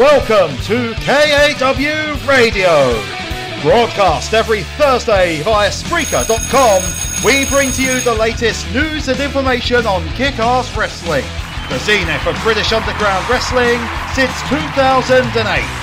Welcome to KAW Radio. Broadcast every Thursday via Spreaker.com, we bring to you the latest news and information on kick-ass wrestling, the zenith of British underground wrestling since 2008.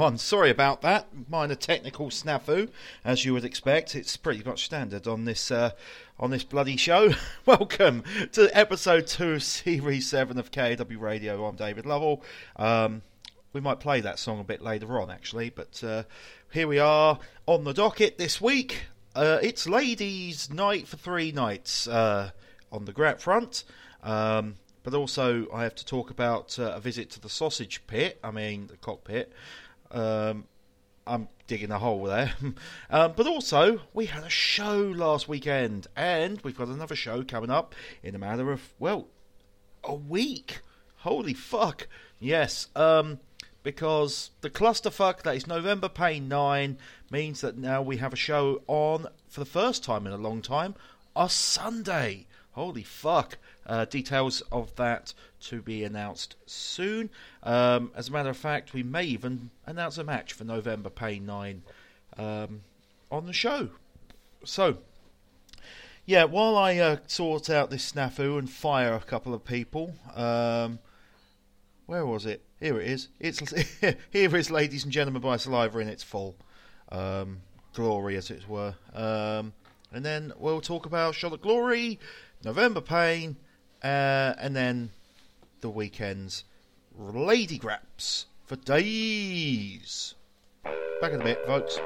Everyone. Sorry about that. Minor technical snafu, as you would expect. It's pretty much standard on this uh, on this bloody show. Welcome to episode two, of series seven of KW Radio. I'm David Lovell. Um, we might play that song a bit later on, actually, but uh, here we are on the docket this week. Uh, it's Ladies' Night for three nights uh, on the Grap front. Um, but also, I have to talk about uh, a visit to the sausage pit. I mean, the cockpit. Um, I'm digging a hole there. um, but also, we had a show last weekend, and we've got another show coming up in a matter of, well, a week. Holy fuck. Yes, um, because the clusterfuck that is November Pain 9 means that now we have a show on, for the first time in a long time, a Sunday. Holy fuck. Uh, details of that to be announced soon. Um, as a matter of fact, we may even announce a match for November Pain 9 um, on the show. So, yeah, while I uh, sort out this snafu and fire a couple of people, um, where was it? Here it is. It's here is, ladies and gentlemen, by Saliva in its full um, glory, as it were. Um, and then we'll talk about Shot at Glory, November Pain, uh, and then the weekend's Lady Graps for days. Back in a bit, folks.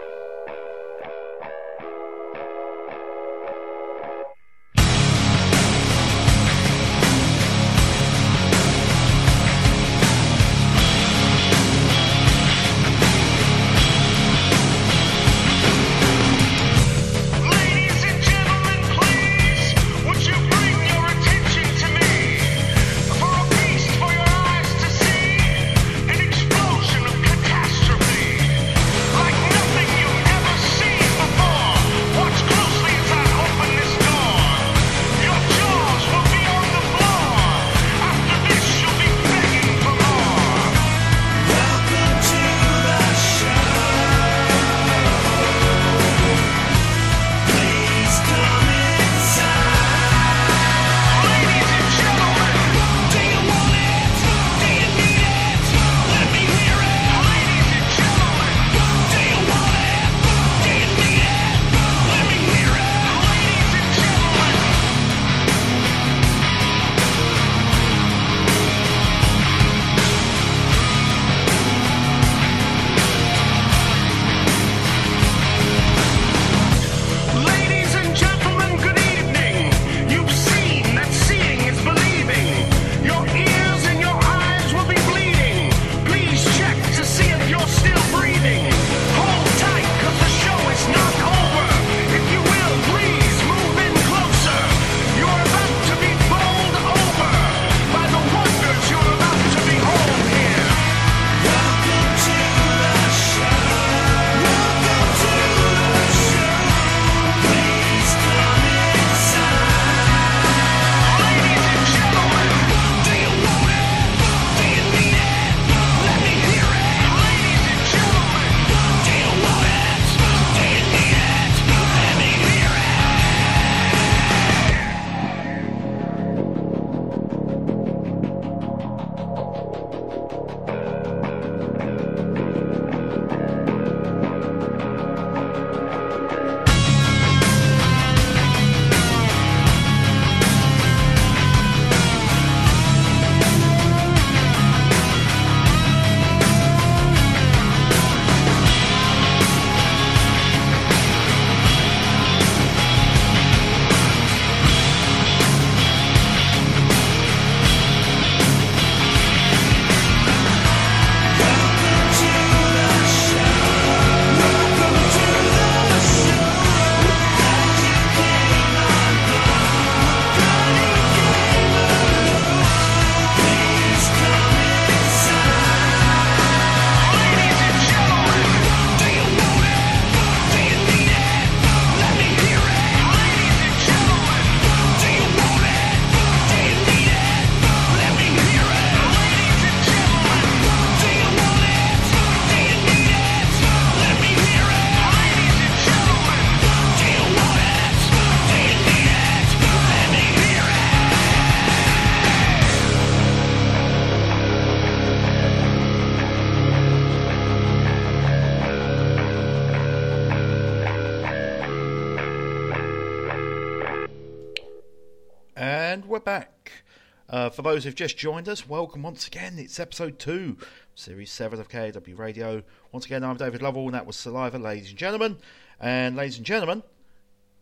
Those who've just joined us, welcome once again. It's episode 2, series 7 of KW Radio. Once again, I'm David Lovell, and that was Saliva, ladies and gentlemen. And ladies and gentlemen,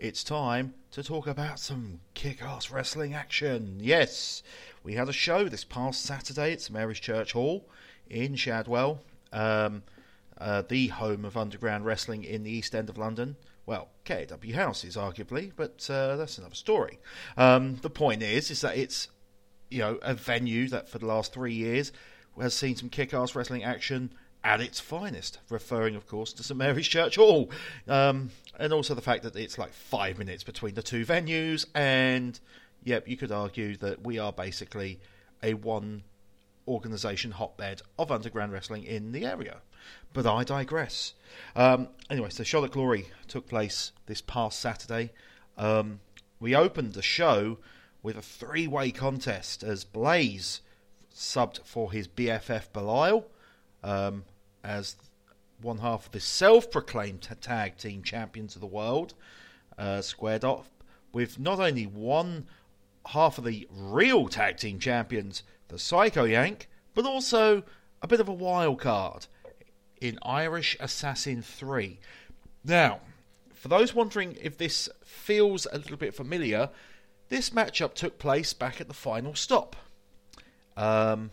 it's time to talk about some kick ass wrestling action. Yes, we had a show this past Saturday at St Mary's Church Hall in Shadwell, um, uh, the home of underground wrestling in the East End of London. Well, KW House is arguably, but uh, that's another story. Um, the point is, is that it's you know a venue that for the last three years has seen some kick-ass wrestling action at its finest, referring, of course, to St Mary's Church Hall, um, and also the fact that it's like five minutes between the two venues, and yep, you could argue that we are basically a one organisation hotbed of underground wrestling in the area. But I digress. Um, anyway, so Shot at Glory took place this past Saturday. Um, we opened the show with a three way contest as Blaze subbed for his BFF Belial um, as one half of the self proclaimed tag team champions of the world, uh, squared off with not only one half of the real tag team champions, the Psycho Yank, but also a bit of a wild card in Irish Assassin 3. Now, for those wondering if this feels a little bit familiar, this matchup took place back at the final stop. Um,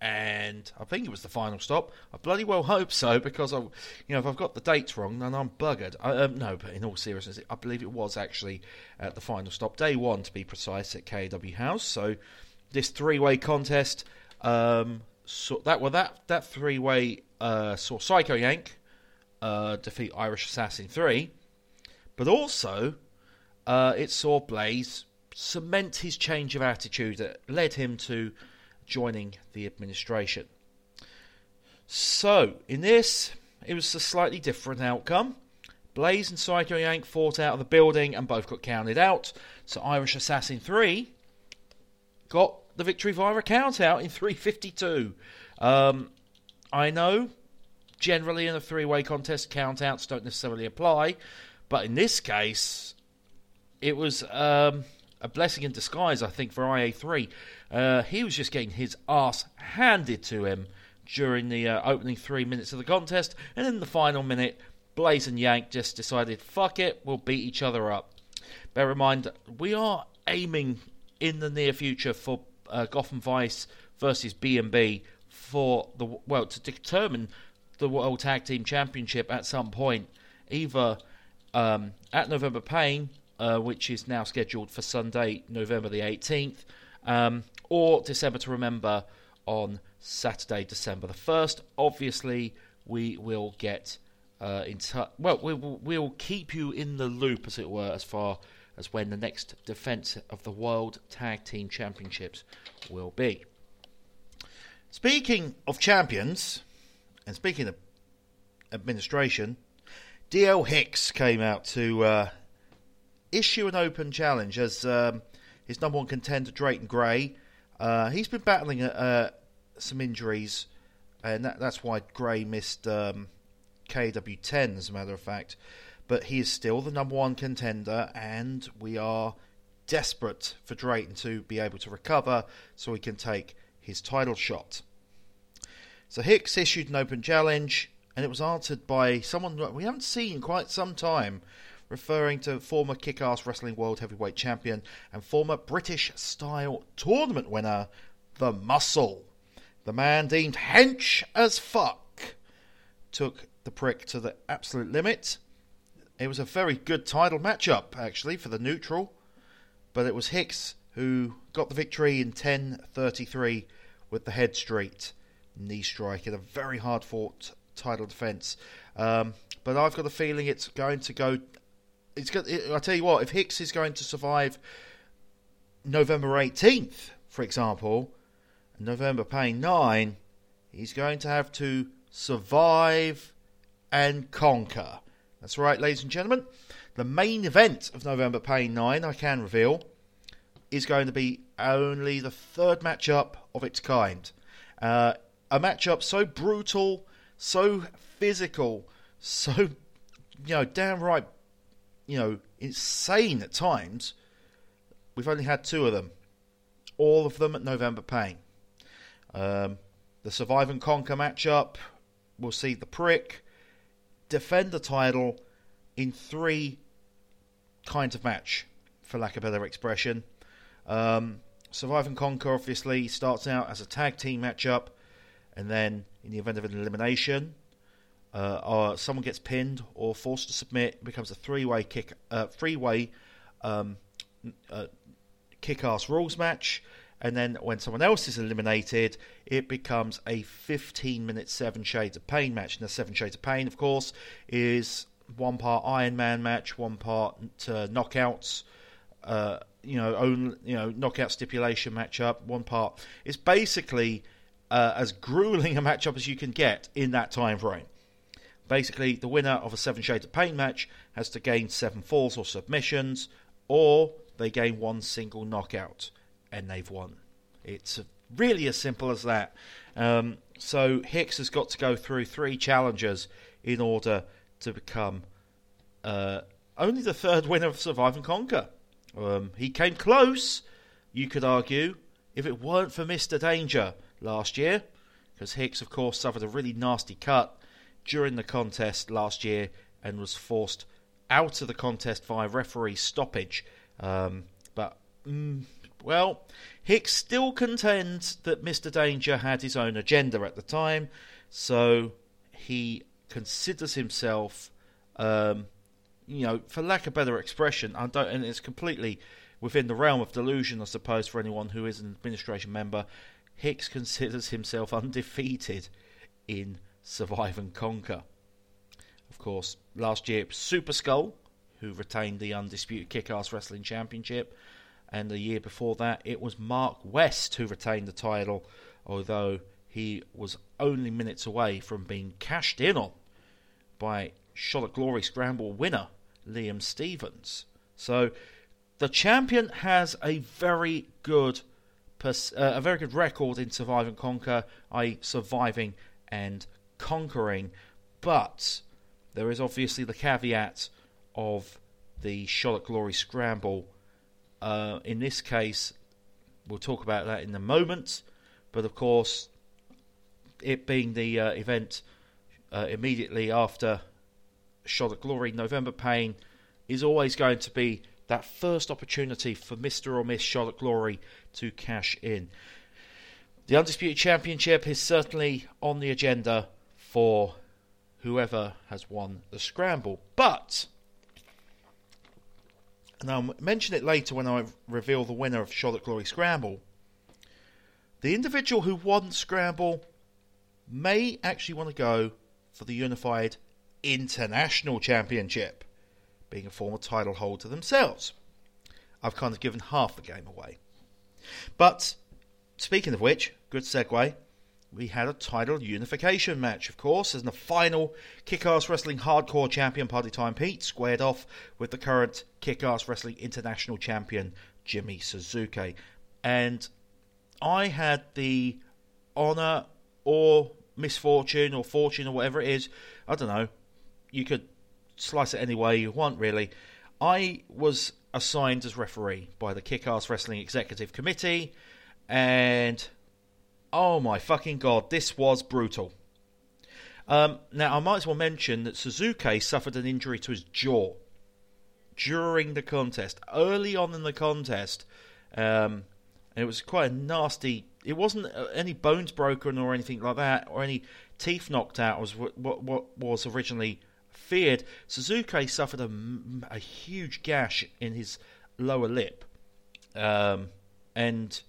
and I think it was the final stop. I bloody well hope so because I, you know, if I've got the dates wrong, then I'm buggered. I, um, no, but in all seriousness, I believe it was actually at the final stop, day one to be precise, at KW House. So this three-way contest, um, so that well that that three-way uh, saw Psycho Yank uh, defeat Irish Assassin three, but also uh, it saw Blaze cement his change of attitude that led him to joining the administration. So, in this, it was a slightly different outcome. Blaze and Psycho Yank fought out of the building and both got counted out. So, Irish Assassin 3 got the victory via a count out in 352. Um, I know generally in a three way contest, count outs don't necessarily apply, but in this case, it was um, a blessing in disguise, I think, for IA3. Uh, he was just getting his ass handed to him during the uh, opening three minutes of the contest, and in the final minute, Blaze and Yank just decided, fuck it, we'll beat each other up. Bear in mind, we are aiming in the near future for uh, Gotham Vice versus B&B for the well to determine the World Tag Team Championship at some point, either um, at November Pain uh, which is now scheduled for Sunday, November the 18th, um, or December to Remember on Saturday, December the 1st. Obviously, we will get uh, in touch. Well, we will we'll keep you in the loop, as it were, as far as when the next defence of the World Tag Team Championships will be. Speaking of champions, and speaking of administration, DL Hicks came out to uh, issue an open challenge as um, his number one contender, Drayton Gray. Uh, he's been battling uh, some injuries, and that, that's why Gray missed um, KW10, as a matter of fact. But he is still the number one contender, and we are desperate for Drayton to be able to recover so he can take his title shot. So Hicks issued an open challenge, and it was answered by someone we haven't seen in quite some time referring to former Kick Ass Wrestling World Heavyweight Champion and former British style tournament winner, The Muscle. The man deemed hench as fuck took the prick to the absolute limit. It was a very good title matchup, actually, for the neutral, but it was Hicks who got the victory in 10.33 with the head straight knee strike in a very hard fought title defence. Um, but I've got a feeling it's going to go it's got. I tell you what, if Hicks is going to survive November eighteenth, for example, November Pain nine, he's going to have to survive and conquer. That's right, ladies and gentlemen. The main event of November Pain 9, I can reveal, is going to be only the third matchup of its kind. Uh, a matchup so brutal, so physical, so, you know, downright you know, insane at times. We've only had two of them. all of them at November Pain. Um, the Survive and Conquer matchup will see the prick defend the title in three kinds of match, for lack of a better expression. Um, Survive and Conquer obviously starts out as a tag team matchup, and then in the event of an elimination, uh, or someone gets pinned or forced to submit, it becomes a three-way kick, uh, three-way um, uh, kick-ass rules match. And then when someone else is eliminated, it becomes a 15-minute Seven Shades of Pain match. The Seven Shades of Pain, of course, is one part Iron Man match, one part knockouts. Uh, you know, you know knockout stipulation matchup. One part. It's basically uh, as grueling a matchup as you can get in that time frame. Basically, the winner of a Seven Shades of Pain match has to gain seven falls or submissions, or they gain one single knockout, and they've won. It's really as simple as that. Um, so Hicks has got to go through three challenges in order to become uh, only the third winner of Survive and Conquer. Um, he came close, you could argue, if it weren't for Mr. Danger last year, because Hicks, of course, suffered a really nasty cut during the contest last year and was forced out of the contest via referee stoppage. Um, but, mm, well, Hicks still contends that Mr. Danger had his own agenda at the time, so he considers himself, um, you know, for lack of better expression, I don't, and it's completely within the realm of delusion, I suppose, for anyone who is an administration member. Hicks considers himself undefeated in Survive and Conquer. Of course, last year it was Super Skull who retained the undisputed Kick-Ass Wrestling Championship, and the year before that it was Mark West who retained the title, although he was only minutes away from being cashed in on by Shot at Glory Scramble winner Liam Stevens. So the champion has a very good pers- uh, a very good record in survive and conquer, i.e., surviving and conquering. But there is obviously the caveat of the at Glory Scramble. Uh, in this case, we'll talk about that in a moment. But of course, it being the uh, event uh, immediately after at Glory, November Pain is always going to be that first opportunity for Mr. or Miss at Glory to cash in. The Undisputed Championship is certainly on the agenda for whoever has won the scramble. But, and I'll mention it later when I reveal the winner of at Glory Scramble, the individual who won Scramble may actually want to go for the Unified International Championship, being a former title holder themselves. I've kind of given half the game away. But speaking of which, good segue. We had a title unification match, of course, as the final Kick-Ass Wrestling Hardcore Champion Party Time Pete squared off with the current Kick-Ass Wrestling International Champion Jimmy Suzuki. And I had the honour or misfortune or fortune or whatever it is, I don't know, you could slice it any way you want, really. I was assigned as referee by the Kick-Ass Wrestling Executive Committee, and oh my fucking god, this was brutal. Um, now, I might as well mention that Suzuki suffered an injury to his jaw during the contest, early on in the contest. Um, it was quite a nasty. It wasn't uh, any bones broken or anything like that, or any teeth knocked out. Was what, what, what was originally feared. Suzuki suffered a, a huge gash in his lower lip, um, and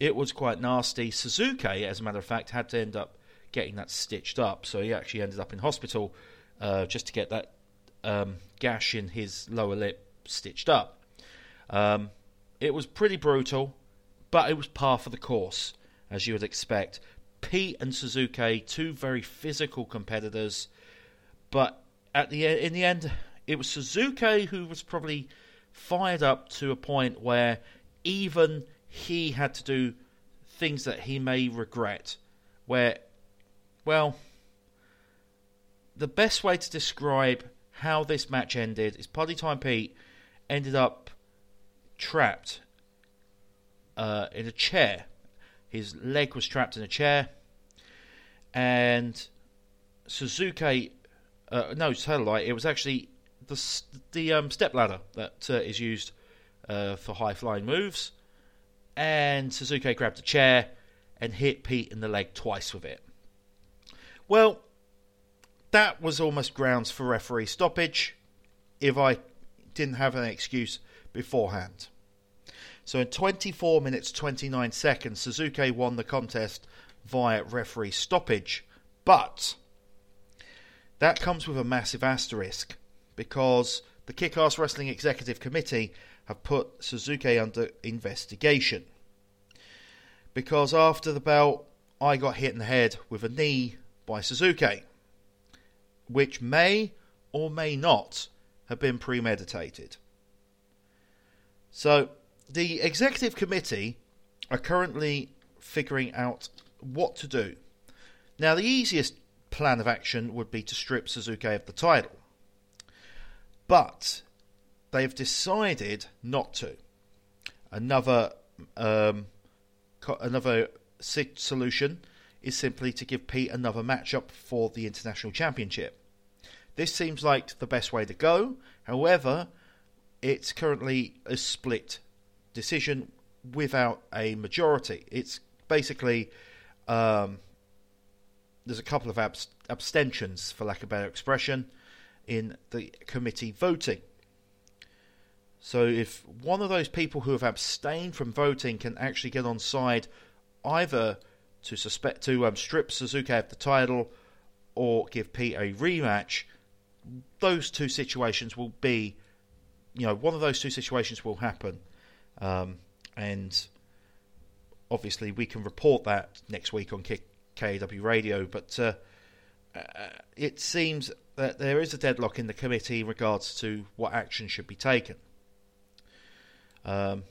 it was quite nasty. Suzuki, as a matter of fact, had to end up getting that stitched up, so he actually ended up in hospital uh, just to get that um, gash in his lower lip stitched up. Um, it was pretty brutal, but it was par for the course, as you would expect. Pete and Suzuki, two very physical competitors, but at the in the end, it was Suzuki who was probably fired up to a point where even he had to do things that he may regret. Where, well, the best way to describe how this match ended is Party Time Pete ended up trapped uh, in a chair. His leg was trapped in a chair, and Suzuki. Uh, no, lie. It was actually the the um, step ladder that uh, is used uh, for high flying moves, and Suzuki grabbed a chair and hit Pete in the leg twice with it. Well, that was almost grounds for referee stoppage if I didn't have an excuse beforehand. So in 24 minutes 29 seconds, Suzuki won the contest via referee stoppage. But that comes with a massive asterisk because the Kick-Ass Wrestling Executive Committee have put Suzuki under investigation. Because after the bout, I got hit in the head with a knee by Suzuki, which may or may not have been premeditated. So, the executive committee are currently figuring out what to do. Now, the easiest plan of action would be to strip Suzuki of the title, but they've decided not to. Another um, another solution is simply to give Pete another matchup for the international championship. This seems like the best way to go. However, it's currently a split decision without a majority. It's basically um, there's a couple of abs- abstentions, for lack of better expression, in the committee voting. So if one of those people who have abstained from voting can actually get on side either to suspect to um, strip Suzuki of the title or give Pete a rematch, those two situations will be, you know, one of those two situations will happen, um, and obviously we can report that next week on KAW Radio. But uh, uh, it seems that there is a deadlock in the committee in regards to what action should be taken. Um,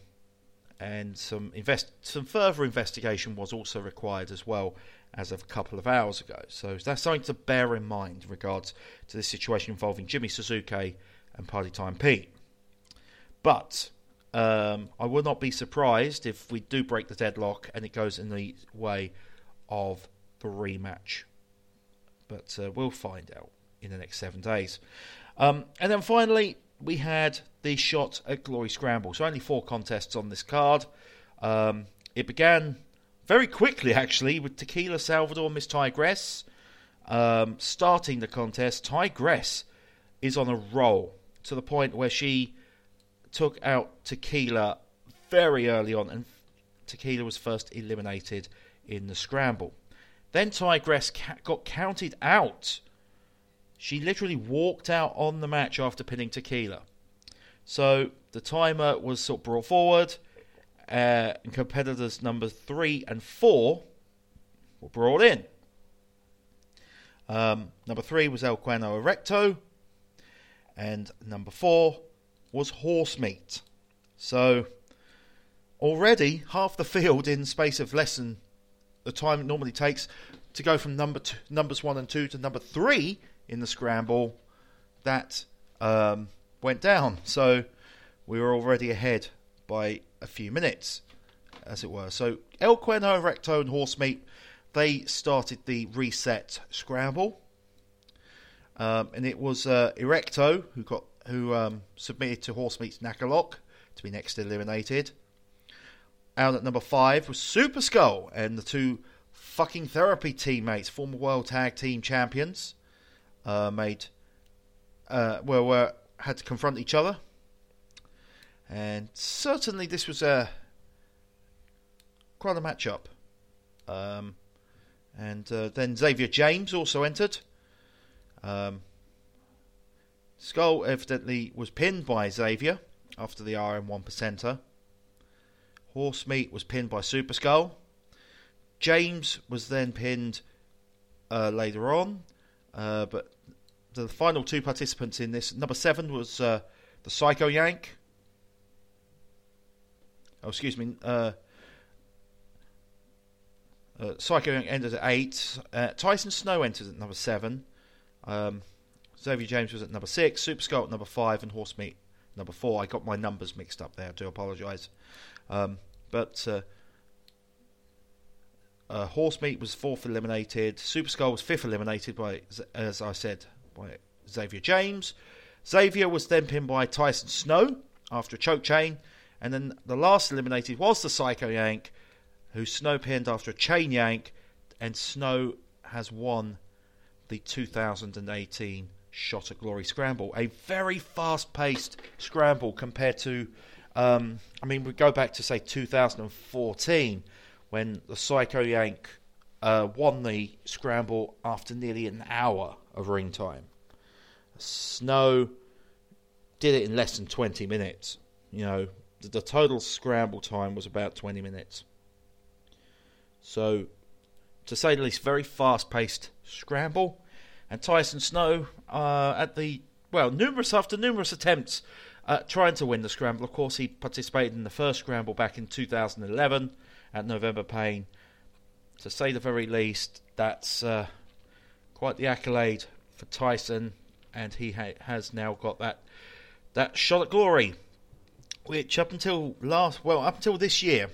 and some invest some further investigation was also required as well as of a couple of hours ago. So that's something to bear in mind in regards to this situation involving Jimmy Suzuki and Party Time Pete. But um, I will not be surprised if we do break the deadlock and it goes in the way of the rematch. But uh, we'll find out in the next seven days. Um, and then finally, we had the shot at Glory Scramble. So only four contests on this card. Um, it began very quickly, actually, with Tequila Salvador Miss Tigress um, starting the contest. Tigress is on a roll to the point where she took out Tequila very early on, and Tequila was first eliminated in the scramble. Then Tigress ca- got counted out. She literally walked out on the match after pinning Tequila. So the timer was sort of brought forward, uh, and competitors number three and four were brought in. Um, number three was El Cuerno Erecto, and number four was horse meat. So already half the field in space of less than the time it normally takes to go from number two, numbers one and two to number three in the scramble that um, went down. So we were already ahead by a few minutes, as it were. So El Cuerno Erecto, and Horsemeat they started the reset scramble, um, and it was uh, Erecto who got who um, submitted to Horsemeat's Nakalock to be next eliminated. Out at number five was Super Skull and the two fucking therapy teammates, former World Tag Team Champions, uh, made uh, well, had to confront each other, and certainly this was a quite a matchup. Um, and uh, then Xavier James also entered. Um, Skull evidently was pinned by Xavier after the RM one percenter. Horsemeat was pinned by Super Skull. James was then pinned uh, later on, uh, but the final two participants in this number seven was uh, the Psycho Yank. Oh, excuse me. Uh, uh, Psycho Yank ended at eight. Uh, Tyson Snow entered at number seven. Um, Xavier James was at number six. Super Skull at number five, and Horse Meat number four. I got my numbers mixed up there. I do apologise. Um, but uh, uh, Horse Meat was fourth eliminated. Super Skull was fifth eliminated by, as I said, by Xavier James. Xavier was then pinned by Tyson Snow after a choke chain, and then the last eliminated was the Psycho Yank, who Snow pinned after a chain yank, and Snow has won the 2018 Shot at Glory Scramble. A very fast paced scramble compared to, um, I mean, we go back to say 2014 when the Psycho Yank uh, won the scramble after nearly an hour of ring time. Snow did it in less than 20 minutes. You know, the, the total scramble time was about 20 minutes. So, to say the least, very fast paced scramble. And Tyson Snow, uh, at the, well, numerous after numerous attempts uh, trying to win the scramble. Of course, he participated in the first scramble back in 2011 at November Pain. To say the very least, that's uh, quite the accolade for Tyson, and he ha- has now got that that shot at glory, which up until last, well, up until this year,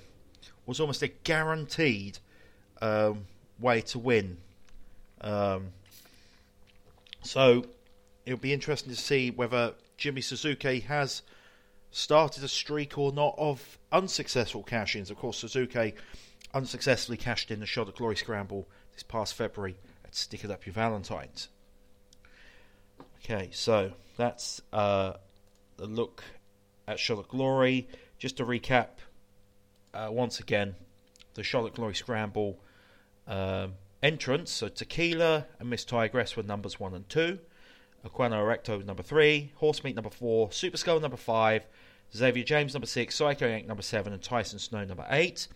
was almost a guaranteed um, way to win. Um, so it'll be interesting to see whether Jimmy Suzuki has started a streak or not of unsuccessful cash-ins. Of course, Suzuki unsuccessfully cashed in the Shot at Glory Scramble this past February at Stick It Up Your Valentines. Okay, so that's uh, a look at Shot at Glory. Just to recap, uh, once again, the Shot at Glory Scramble um, entrance. So Tequila and Miss Tigress were numbers one and two. El Cuerno Erecto number three, Horsemeat number four, Super Skull number five, Xavier James number six, Psycho Yank number seven, and Tyson Snow number eight.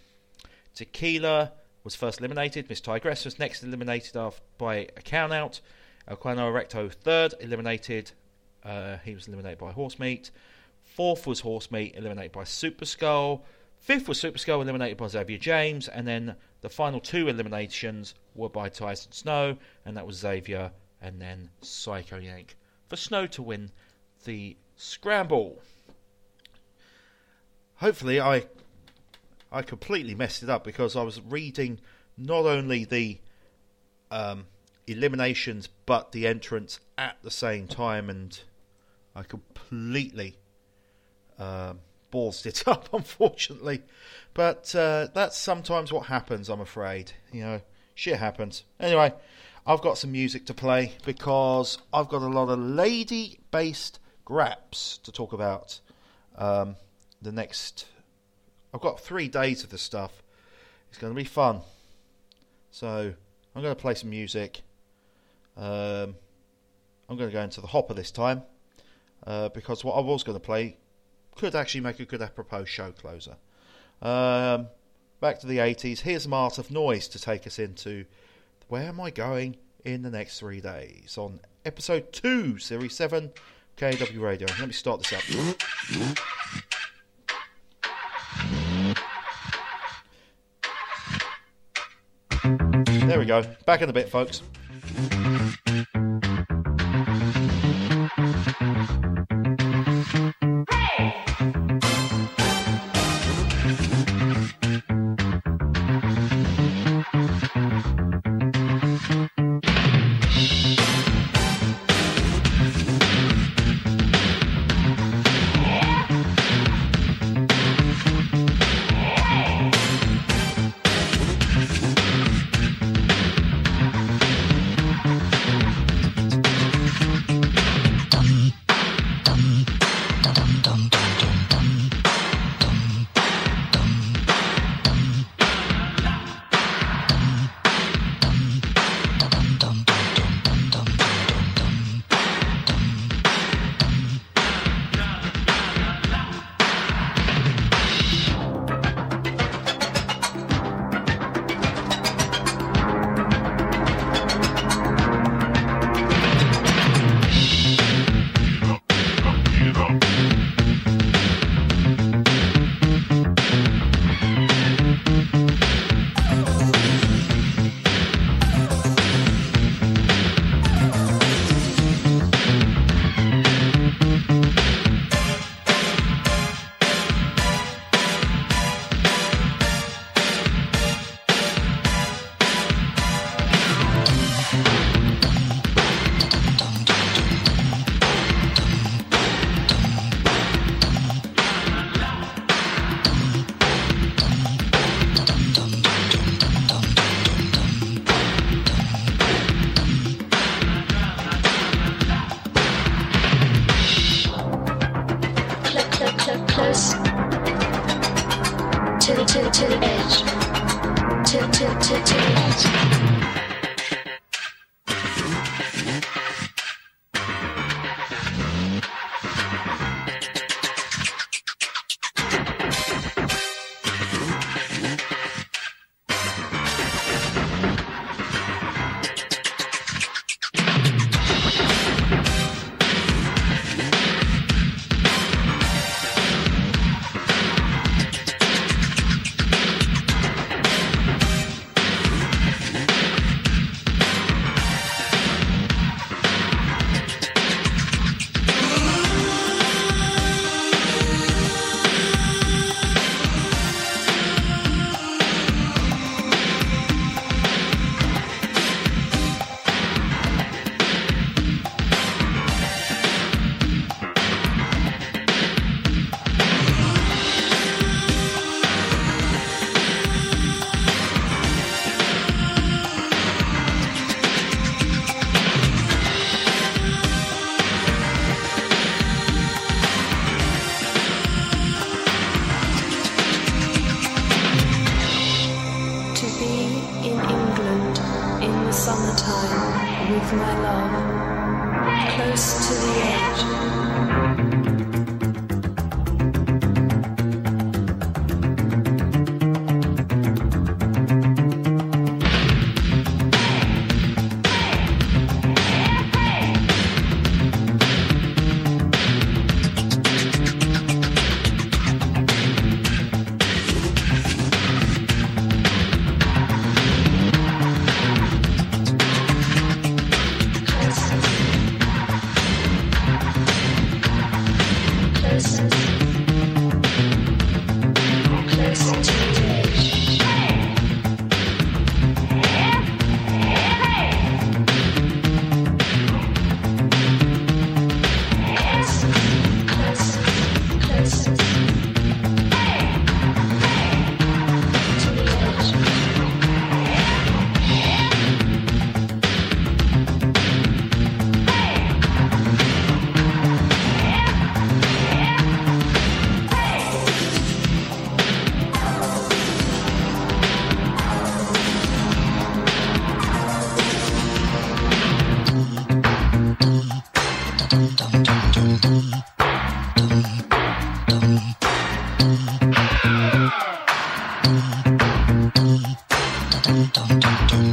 Tequila was first eliminated. Miss Tigress was next eliminated by a count out. El Cuerno Erecto third, eliminated. Uh, he was eliminated by Horsemeat. Fourth was Horsemeat, eliminated by Super Skull. Fifth was Super Skull, eliminated by Xavier James. And then the final two eliminations were by Tyson Snow, and that was Xavier and then Psycho Yank for Snow to win the scramble. Hopefully, I I completely messed it up because I was reading not only the um, eliminations but the entrance at the same time, and I completely um, ballsed it up, unfortunately. But uh, that's sometimes what happens. I'm afraid, you know, shit happens. Anyway, I've got some music to play because I've got a lot of lady-based graps to talk about. Um, the next, I've got three days of this stuff. It's going to be fun. So I'm going to play some music. Um, I'm going to go into the hopper this time uh, because what I was going to play could actually make a good apropos show closer. Um, back to the 80s. Here's Art of Noise to take us into where am I going in the next three days on episode 2, series 7, KW Radio. Let me start this up. There we go. Back in a bit, folks.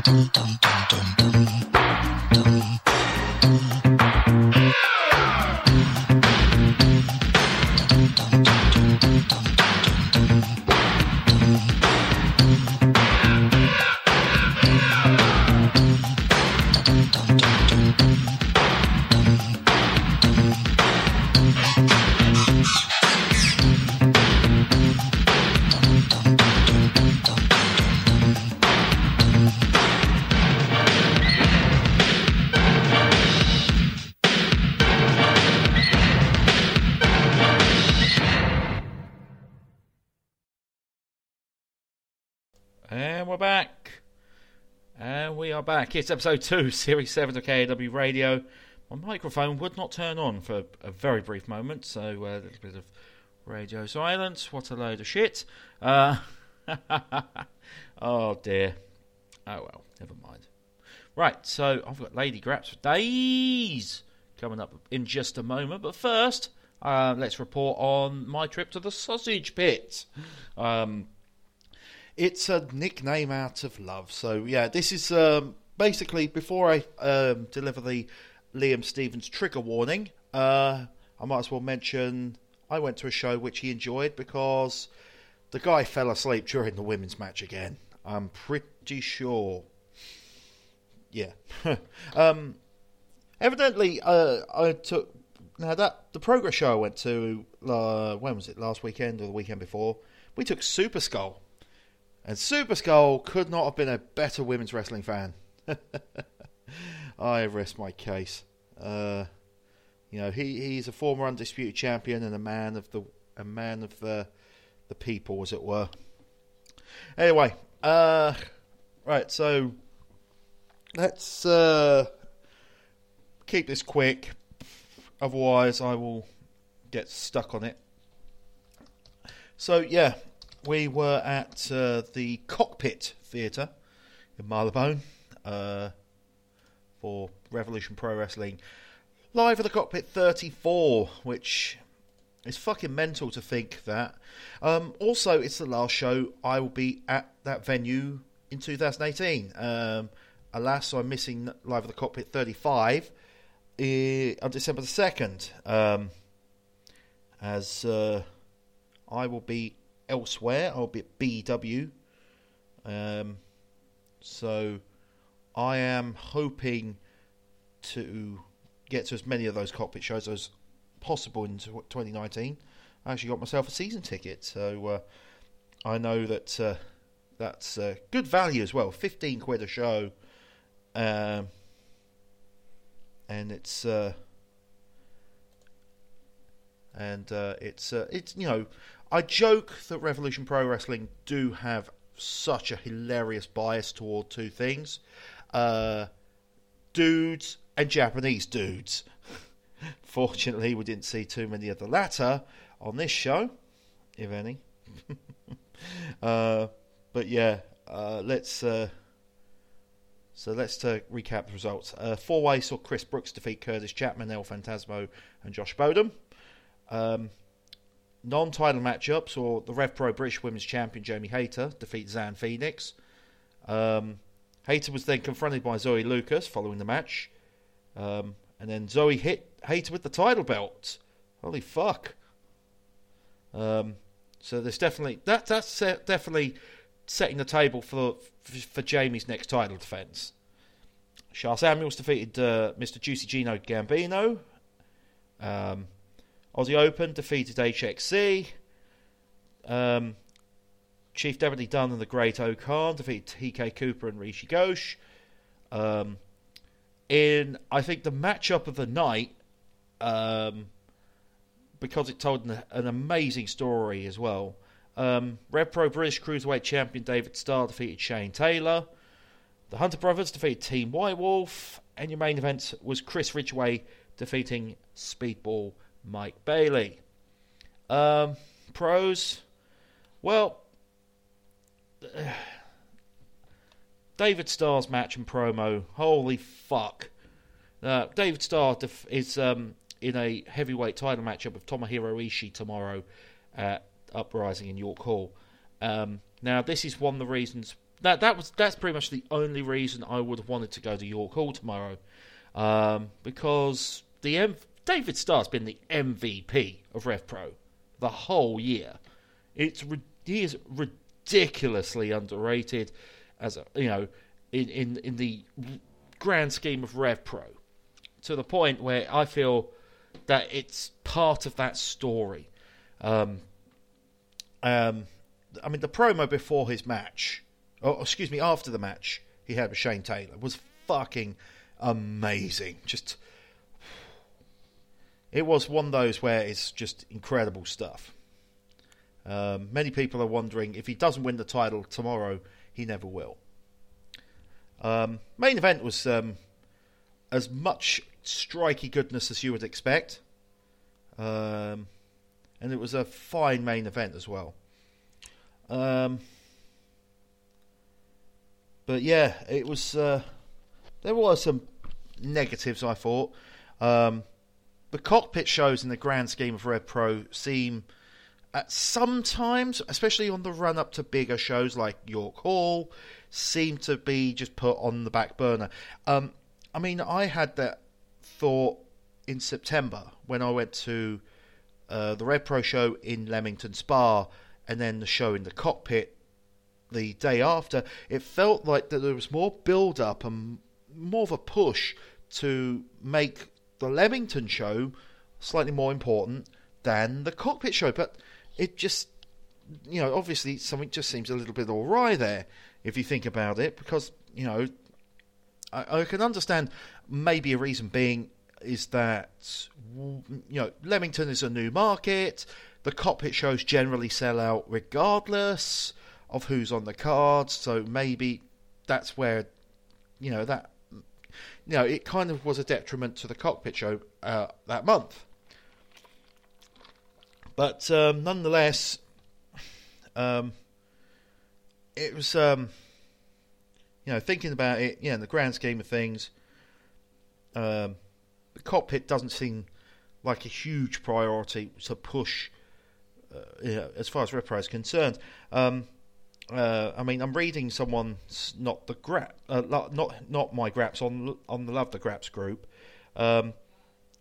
dun dun back. It's episode 2, Series 7 of KAW Radio. My microphone would not turn on for a very brief moment, so uh, a little bit of radio silence. What a load of shit. Uh, oh dear. Oh well, never mind. Right, so I've got Lady Graps for days coming up in just a moment, but first, uh, let's report on my trip to the sausage pit. Um, it's a nickname out of love. So yeah, this is um, basically before I um, deliver the Liam Stevens trigger warning. Uh, I might as well mention I went to a show which he enjoyed because the guy fell asleep during the women's match again. I'm pretty sure. Yeah. um, evidently, uh, I took now that the progress show I went to. Uh, when was it? Last weekend or the weekend before? We took Super Skull. And Super Skull could not have been a better women's wrestling fan. I rest my case. Uh, you know, he, he's a former undisputed champion and a man of the a man of the the people, as it were. Anyway, uh, right. So let's uh, keep this quick. Otherwise, I will get stuck on it. So yeah, we were at uh, the Cockpit Theatre in Marylebone uh, for Revolution Pro Wrestling Live at the Cockpit 34, which is fucking mental to think that. Um, also, it's the last show I will be at that venue in 2018. Um, alas, I'm missing Live at the Cockpit 35 eh, on December the 2nd, um, as uh, I will be elsewhere. I'll be at BW. Um, so I am hoping to get to as many of those cockpit shows as possible in 2019. I actually got myself a season ticket, so uh, I know that uh, that's uh, good value as well. 15 quid a show, um, and it's uh, and uh, it's uh, it's you know I joke that Revolution Pro Wrestling do have such a hilarious bias toward two things: uh, dudes and Japanese dudes. Fortunately, we didn't see too many of the latter on this show, if any. uh, but yeah, uh, let's. Uh, so let's uh, recap the results. Uh, Four way saw Chris Brooks defeat Curtis Chapman, El Fantasmo, and Josh Bodom. Um, Non title matchups saw the Rev Pro British Women's Champion Jamie Hayter defeat Zan Phoenix. Um, Hayter was then confronted by Zoe Lucas following the match. Um, and then Zoe hit Hayter with the title belt. Holy fuck! Um, so there's definitely that. That's definitely setting the table for for Jamie's next title defense. Sha Samuels defeated uh, Mr. Juicy Gino Gambino. Um, Aussie Open defeated HXC. Um, Chief Deputy Dunn and the Great O Khan defeated TK Cooper and Rishi Ghosh. Um, in I think the matchup of the night, um, because it told an, an amazing story as well. Um, Rev Pro British Cruiserweight Champion David Starr defeated Shane Taylor. The Hunter Brothers defeated Team White Wolf, and your main event was Chris Ridgeway defeating Speedball Mike Bailey. Um, pros, well, David Starr's match and promo. Holy fuck! Uh, David Starr def- is um, in a heavyweight title matchup with Tomohiro Ishii tomorrow at Uprising in York Hall. Um, now, this is one of the reasons that that was that's pretty much the only reason I would have wanted to go to York Hall tomorrow, um, because the M- David Starr's been the MVP of Rev Pro the whole year. It's he is ridiculously underrated as a, you know in, in in the grand scheme of Rev Pro to the point where I feel that it's part of that story. Um, um, I mean, the promo before his match, or excuse me, after the match he had with Shane Taylor was fucking amazing. Just, it was one of those where it's just incredible stuff. Um, many people are wondering if he doesn't win the title tomorrow, he never will. Um, main event was um, as much strikey goodness as you would expect. Um, and it was a fine main event as well. Um, but yeah, it was. Uh, there were some negatives, I thought. Um, the cockpit shows in the grand scheme of Rev Pro seem, at sometimes, especially on the run up to bigger shows like York Hall, seem to be just put on the back burner. Um, I mean, I had that thought in September when I went to uh, the Rev Pro show in Leamington Spa and then the show in the cockpit the day after. It felt like that there was more build up and more of a push to make the Leamington show slightly more important than the cockpit show. But it just, you know, obviously something just seems a little bit awry there if you think about it, because, you know, I, I can understand maybe a reason being is that you know Leamington is a new market. The cockpit shows generally sell out regardless of who's on the cards, so maybe that's where you know that you know it kind of was a detriment to the cockpit show uh, that month. But um, nonetheless, um, it was, um, you know, thinking about it, yeah, in the grand scheme of things, um, the cockpit doesn't seem like a huge priority to push uh, yeah, as far as RevPro is concerned. Um, uh, I mean, I'm reading someone's not the grap, uh, not not my graps on on the Love the Graps group, um,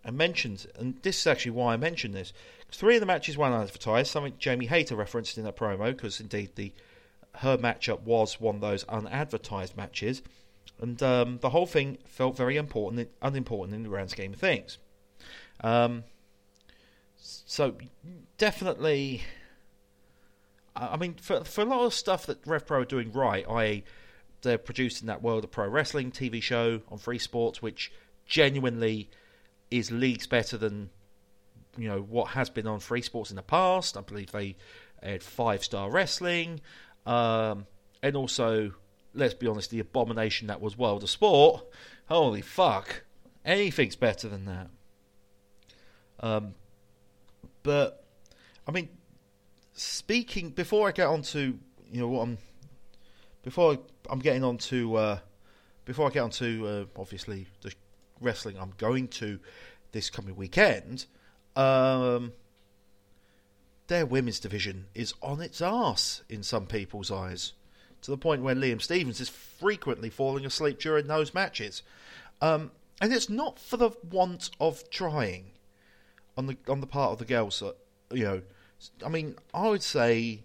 and mentioned, and this is actually why I mentioned this. three of the matches were unadvertised, something Jamie Hayter referenced in a promo, because indeed the her matchup was one of those unadvertised matches, and um, the whole thing felt very important, unimportant in the grand scheme of things. Um, so definitely, I I mean, for for a lot of stuff that RevPro are doing right, i.e., they're producing that World of Pro Wrestling TV show on Free Sports, which genuinely is leagues better than you know what has been on Free Sports in the past. I believe they had Five Star Wrestling, um, and also, let's be honest, the abomination that was World of Sport. Holy fuck! Anything's better than that. Um, but I mean, speaking before I get on to you know what I'm before I'm getting on to uh, before I get on to uh, obviously the wrestling I'm going to this coming weekend. Um, their women's division is on its arse in some people's eyes, to the point where Liam Stevens is frequently falling asleep during those matches, um, and it's not for the want of trying on the on the part of the girls. That, you know, I mean, I would say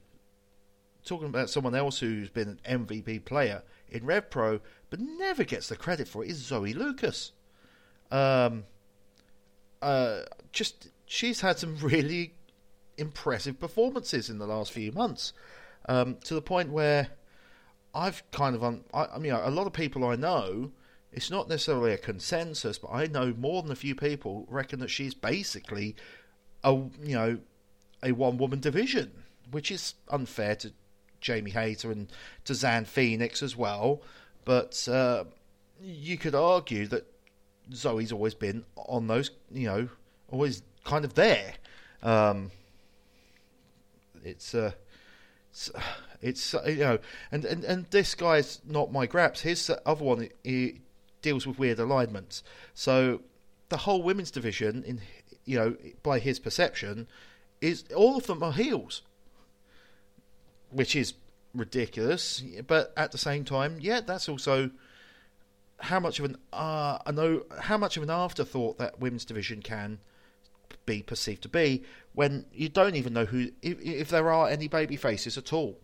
talking about someone else who's been an MVP player in Rev Pro but never gets the credit for it is Zoe Lucas. Um, uh, just she's had some really impressive performances in the last few months, um, to the point where I've kind of un- I, I mean a lot of people I know. It's not necessarily a consensus, but I know more than a few people reckon that she's basically a you know a one woman division, which is unfair to Jamie Hayter and to Zan Phoenix as well. But uh, you could argue that Zoe's always been on those, you know, always kind of there. Um, it's uh, it's, it's uh, you know, and, and and this guy's not my graps. His other one he deals with weird alignments. So the whole women's division, in you know, by his perception, is all of them are heels, which is ridiculous. But at the same time, yeah, that's also how much of an uh, I know how much of an afterthought that women's division can be perceived to be when you don't even know who if, if there are any baby faces at all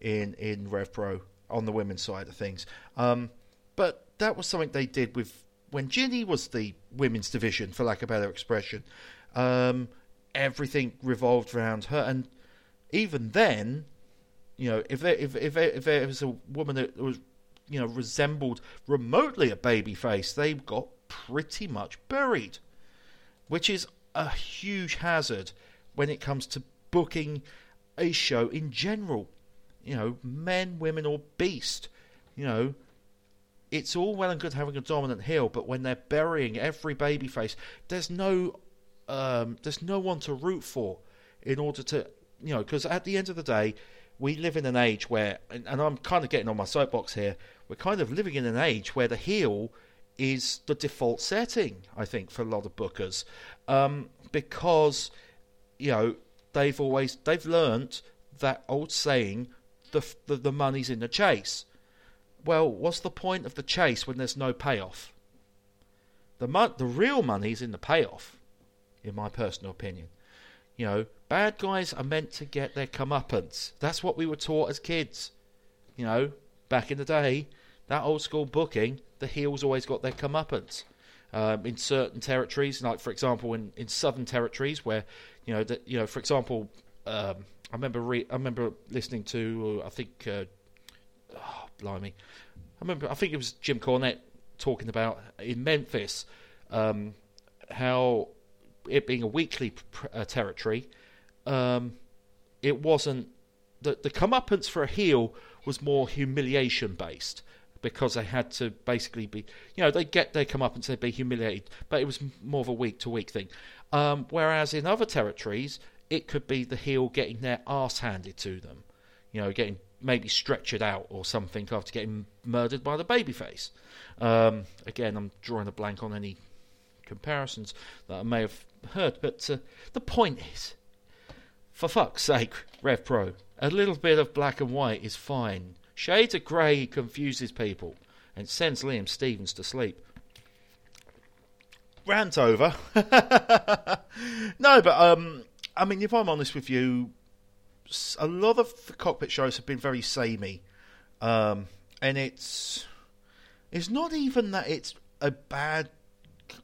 in in Rev Pro on the women's side of things. Um, but that was something they did with when Jinny was the women's division, for lack of a better expression. Um, everything revolved around her, and even then, you know, if there, if if if there was a woman that was you know resembled remotely a baby face, they got pretty much buried, which is a huge hazard when it comes to booking a show in general. You know, men, women, or beast. You know, it's all well and good having a dominant heel, but when they're burying every babyface, there's no, um, there's no one to root for in order to, you know, because at the end of the day, we live in an age where, and, and I'm kind of getting on my soapbox here, we're kind of living in an age where the heel is the default setting, I think, for a lot of bookers, um, because, you know, they've always they've learnt that old saying, the the, the money's in the chase. Well, what's the point of the chase when there's no payoff? The mo- the real money's in the payoff, in my personal opinion. You know, bad guys are meant to get their comeuppance. That's what we were taught as kids. You know, back in the day, that old school booking, the heels always got their comeuppance. Um, in certain territories, like for example, in, in southern territories, where you know that you know, for example, um, I remember re- I remember listening to uh, I think uh, oh, blimey, I remember I think it was Jim Cornette talking about in Memphis um, how it being a weekly pr- uh, territory, um, it wasn't the the comeuppance for a heel was more humiliation based because they had to basically be, you know, they get they their comeuppance, they'd be humiliated, but it was more of a week to week thing. Um, whereas in other territories, it could be the heel getting their ass handed to them, you know, getting maybe stretchered out or something after getting murdered by the babyface. Um, again, I'm drawing a blank on any comparisons that I may have heard, but uh, the point is, for fuck's sake, Rev Pro, a little bit of black and white is fine. Shades of grey confuses people and sends Liam Stevens to sleep. Rant over. no, but um, I mean, if I'm honest with you, a lot of the cockpit shows have been very samey, um, and it's it's not even that it's a bad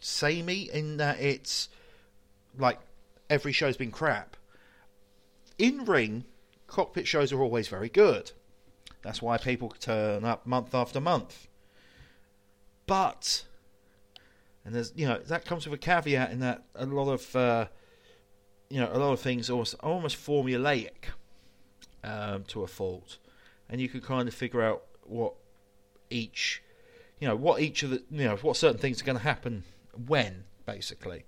samey in that it's like every show's been crap. In ring, cockpit shows are always very good. That's why people turn up month after month. But, and there's you know that comes with a caveat in that a lot of uh, you know a lot of things are almost, formulaic um, to a fault, and you can kind of figure out what each you know what each of the you know what certain things are going to happen when basically.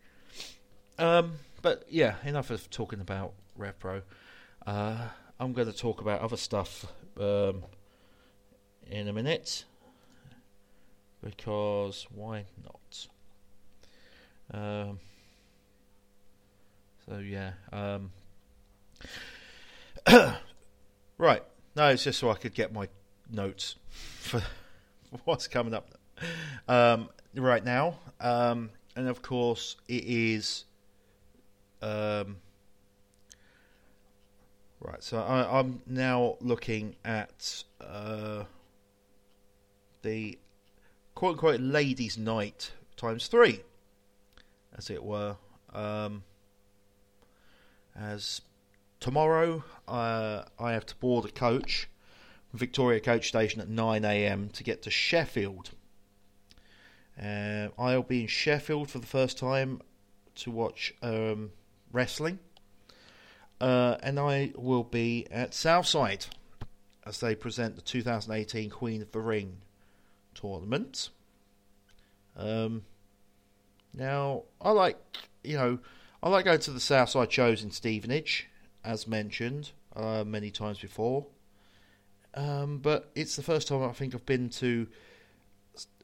Um, but yeah, enough of talking about RevPro. Uh, I'm going to talk about other stuff um, in a minute because why not? Um, so yeah. Um, right. No, it's just so I could get my notes for what's coming up um, right now. Um, and of course, it is. Um, right, so I, I'm now looking at uh, the quote unquote ladies' night times three, as it were. Um, as tomorrow, uh, I have to board a coach, Victoria Coach Station at 9 a.m. to get to Sheffield. Uh, I'll be in Sheffield for the first time to watch um, wrestling, uh, and I will be at Southside as they present the 2018 Queen of the Ring tournament. Um, now, I like, you know, I like going to the Southside shows in Stevenage, as mentioned uh, many times before. Um, but it's the first time I think I've been to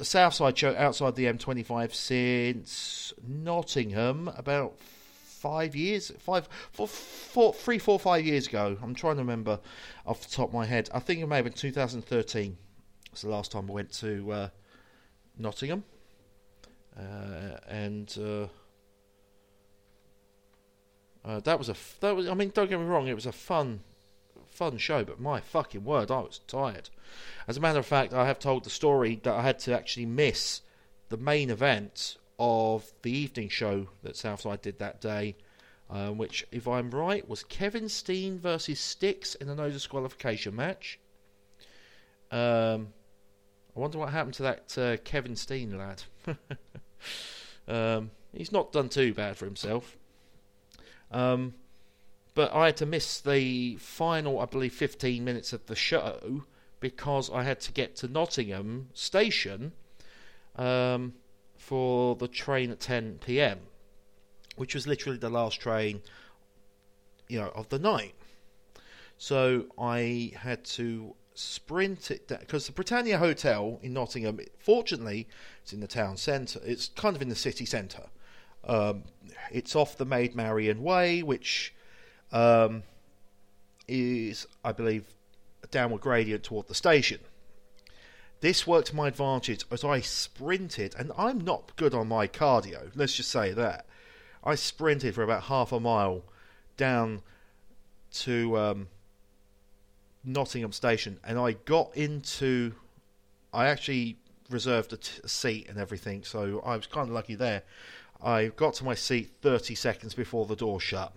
a Southside show outside the M25 since Nottingham about five years, five, four, four, three, four, five years ago. I'm trying to remember off the top of my head. I think it may have been 2013. It's the last time I went to uh, Nottingham, uh, and uh, uh, that was a that was. I mean, don't get me wrong, it was a fun, fun show. But my fucking word, I was tired. As a matter of fact, I have told the story that I had to actually miss the main event of the evening show that Southside did that day, um, which, if I'm right, was Kevin Steen versus Stixx in a no disqualification match. Um, I wonder what happened to that uh, Kevin Steen lad. um, he's not done too bad for himself. Um, but I had to miss the final, I believe, 15 minutes of the show because I had to get to Nottingham Station um, for the train at 10 p.m., which was literally the last train, you know, of the night. So I had to sprint it down because the Britannia Hotel in Nottingham, fortunately, it's in the town centre. It's kind of in the city centre. Um, it's off the Maid Marian Way, which um, is, I believe, a downward gradient toward the station. This worked to my advantage as I sprinted, and I'm not good on my cardio, let's just say that. I sprinted for about half a mile down to um, Nottingham Station, and I got into. I actually reserved a, t- a seat and everything, so I was kind of lucky there. I got to my seat 30 seconds before the door shut.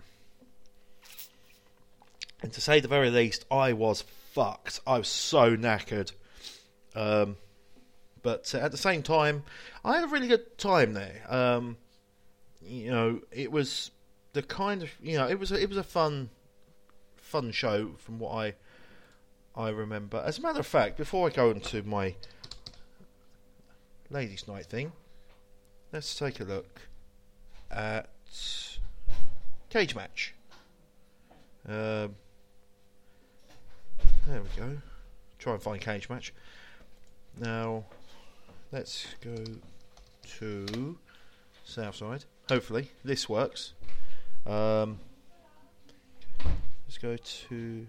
And to say the very least, I was fucked. I was so knackered. Um, but uh, at the same time, I had a really good time there. Um, you know, it was the kind of you know, it was a, it was a fun, fun show from what I I remember. As a matter of fact, before I go into my ladies' night thing, let's take a look at cage match. Um, There we go. Try and find cage match. Now, let's go to south side. Hopefully, this works. Um, let's go to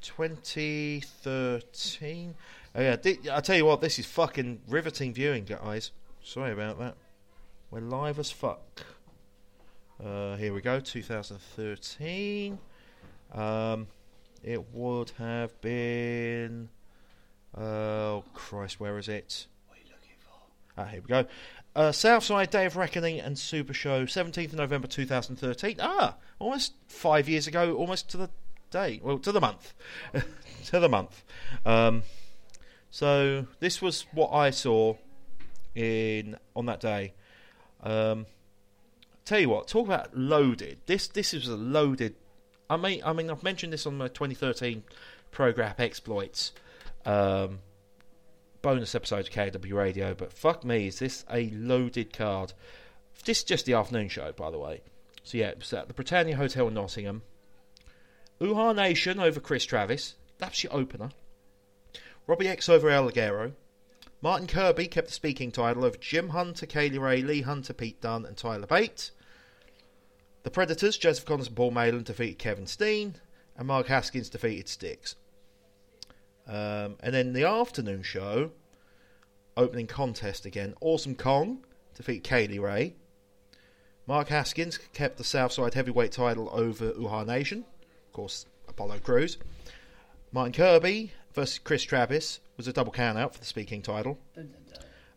2013. Oh yeah, I tell you what, this is fucking riveting viewing, guys. Sorry about that. We're live as fuck. Uh, here we go, 2013. Um, it would have been. Oh Christ, where is it? What are you looking for? Ah, here we go. Uh, Southside Day of Reckoning and Super Show, 17th of November 2013. Ah, almost five years ago, almost to the day. Well, to the month. to the month. Um, so this was what I saw in on that day. Um, tell you what, talk about loaded. This this is a loaded. I mean, I mean, I've mentioned this on my 2013 program exploits. Um, bonus episode of KAW Radio, but fuck me, is this a loaded card? This is just the afternoon show, by the way. So yeah, it was at the Britannia Hotel in Nottingham. Uhaa Nation over Kris Travis. That's your opener. Robbie X over El Ligero. Martin Kirby kept the Speed King title of Jim Hunter, Kay Lee Ray, Lee Hunter, Pete Dunne, and Tyler Bate. The Predators, Joseph Conners and Paul Malin defeated Kevin Steen, and Mark Haskins defeated Stixx. Um, and then the afternoon show, opening contest again. Awesome Kong defeat Kay Lee Ray. Mark Haskins kept the Southside heavyweight title over Uhaa Nation. Of course, Apollo Crews. Martin Kirby versus Kris Travis was a double count out for the Speed King title.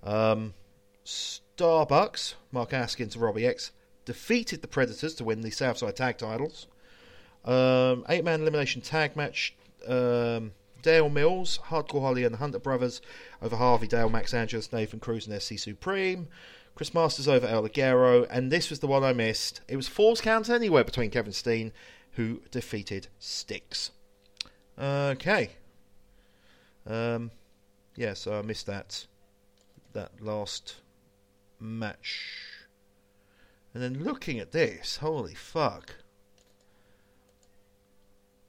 Um, Starbucks, Mark Haskins and Robbie X, defeated the Predators to win the Southside tag titles. Um, eight man elimination tag match. Um, Dale Mills, Hardcore Holly, and the Hunter Brothers over Harvey Dale, Max Angelus, Nathan Cruz, and SC Supreme. Chris Masters over El Ligero, and this was the one I missed. It was Falls Count anywhere between Kevin Steen, who defeated Stixx. Okay. Um, yeah, so I missed that that last match. And then looking at this, holy fuck!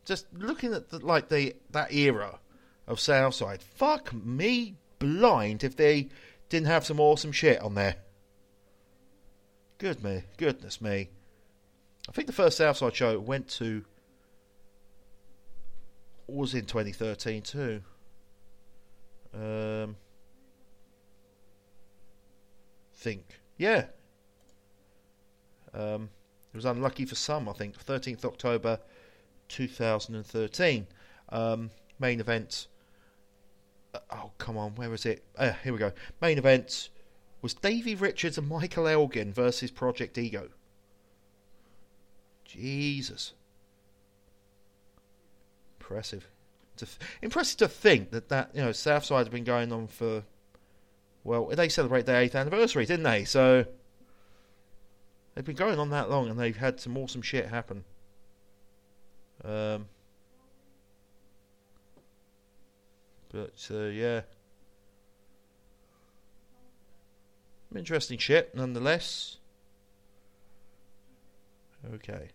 Just looking at the, like the that era of Southside, fuck me blind if they didn't have some awesome shit on there. Good me, goodness me! I think the first Southside show went to was in 2013 too. Um, think yeah. Um, it was unlucky for some, I think. 13th October 2013. Um, main event. uh, oh, come on, where is it? Uh, here we go. Main event was Davey Richards and Michael Elgin versus Project Ego. Jesus. Impressive. To th- impressive to think that that you know Southside has been going on for well they celebrate their eighth anniversary, didn't they? So they've been going on that long and they've had some awesome shit happen. Um, but uh, yeah, interesting shit nonetheless. Okay.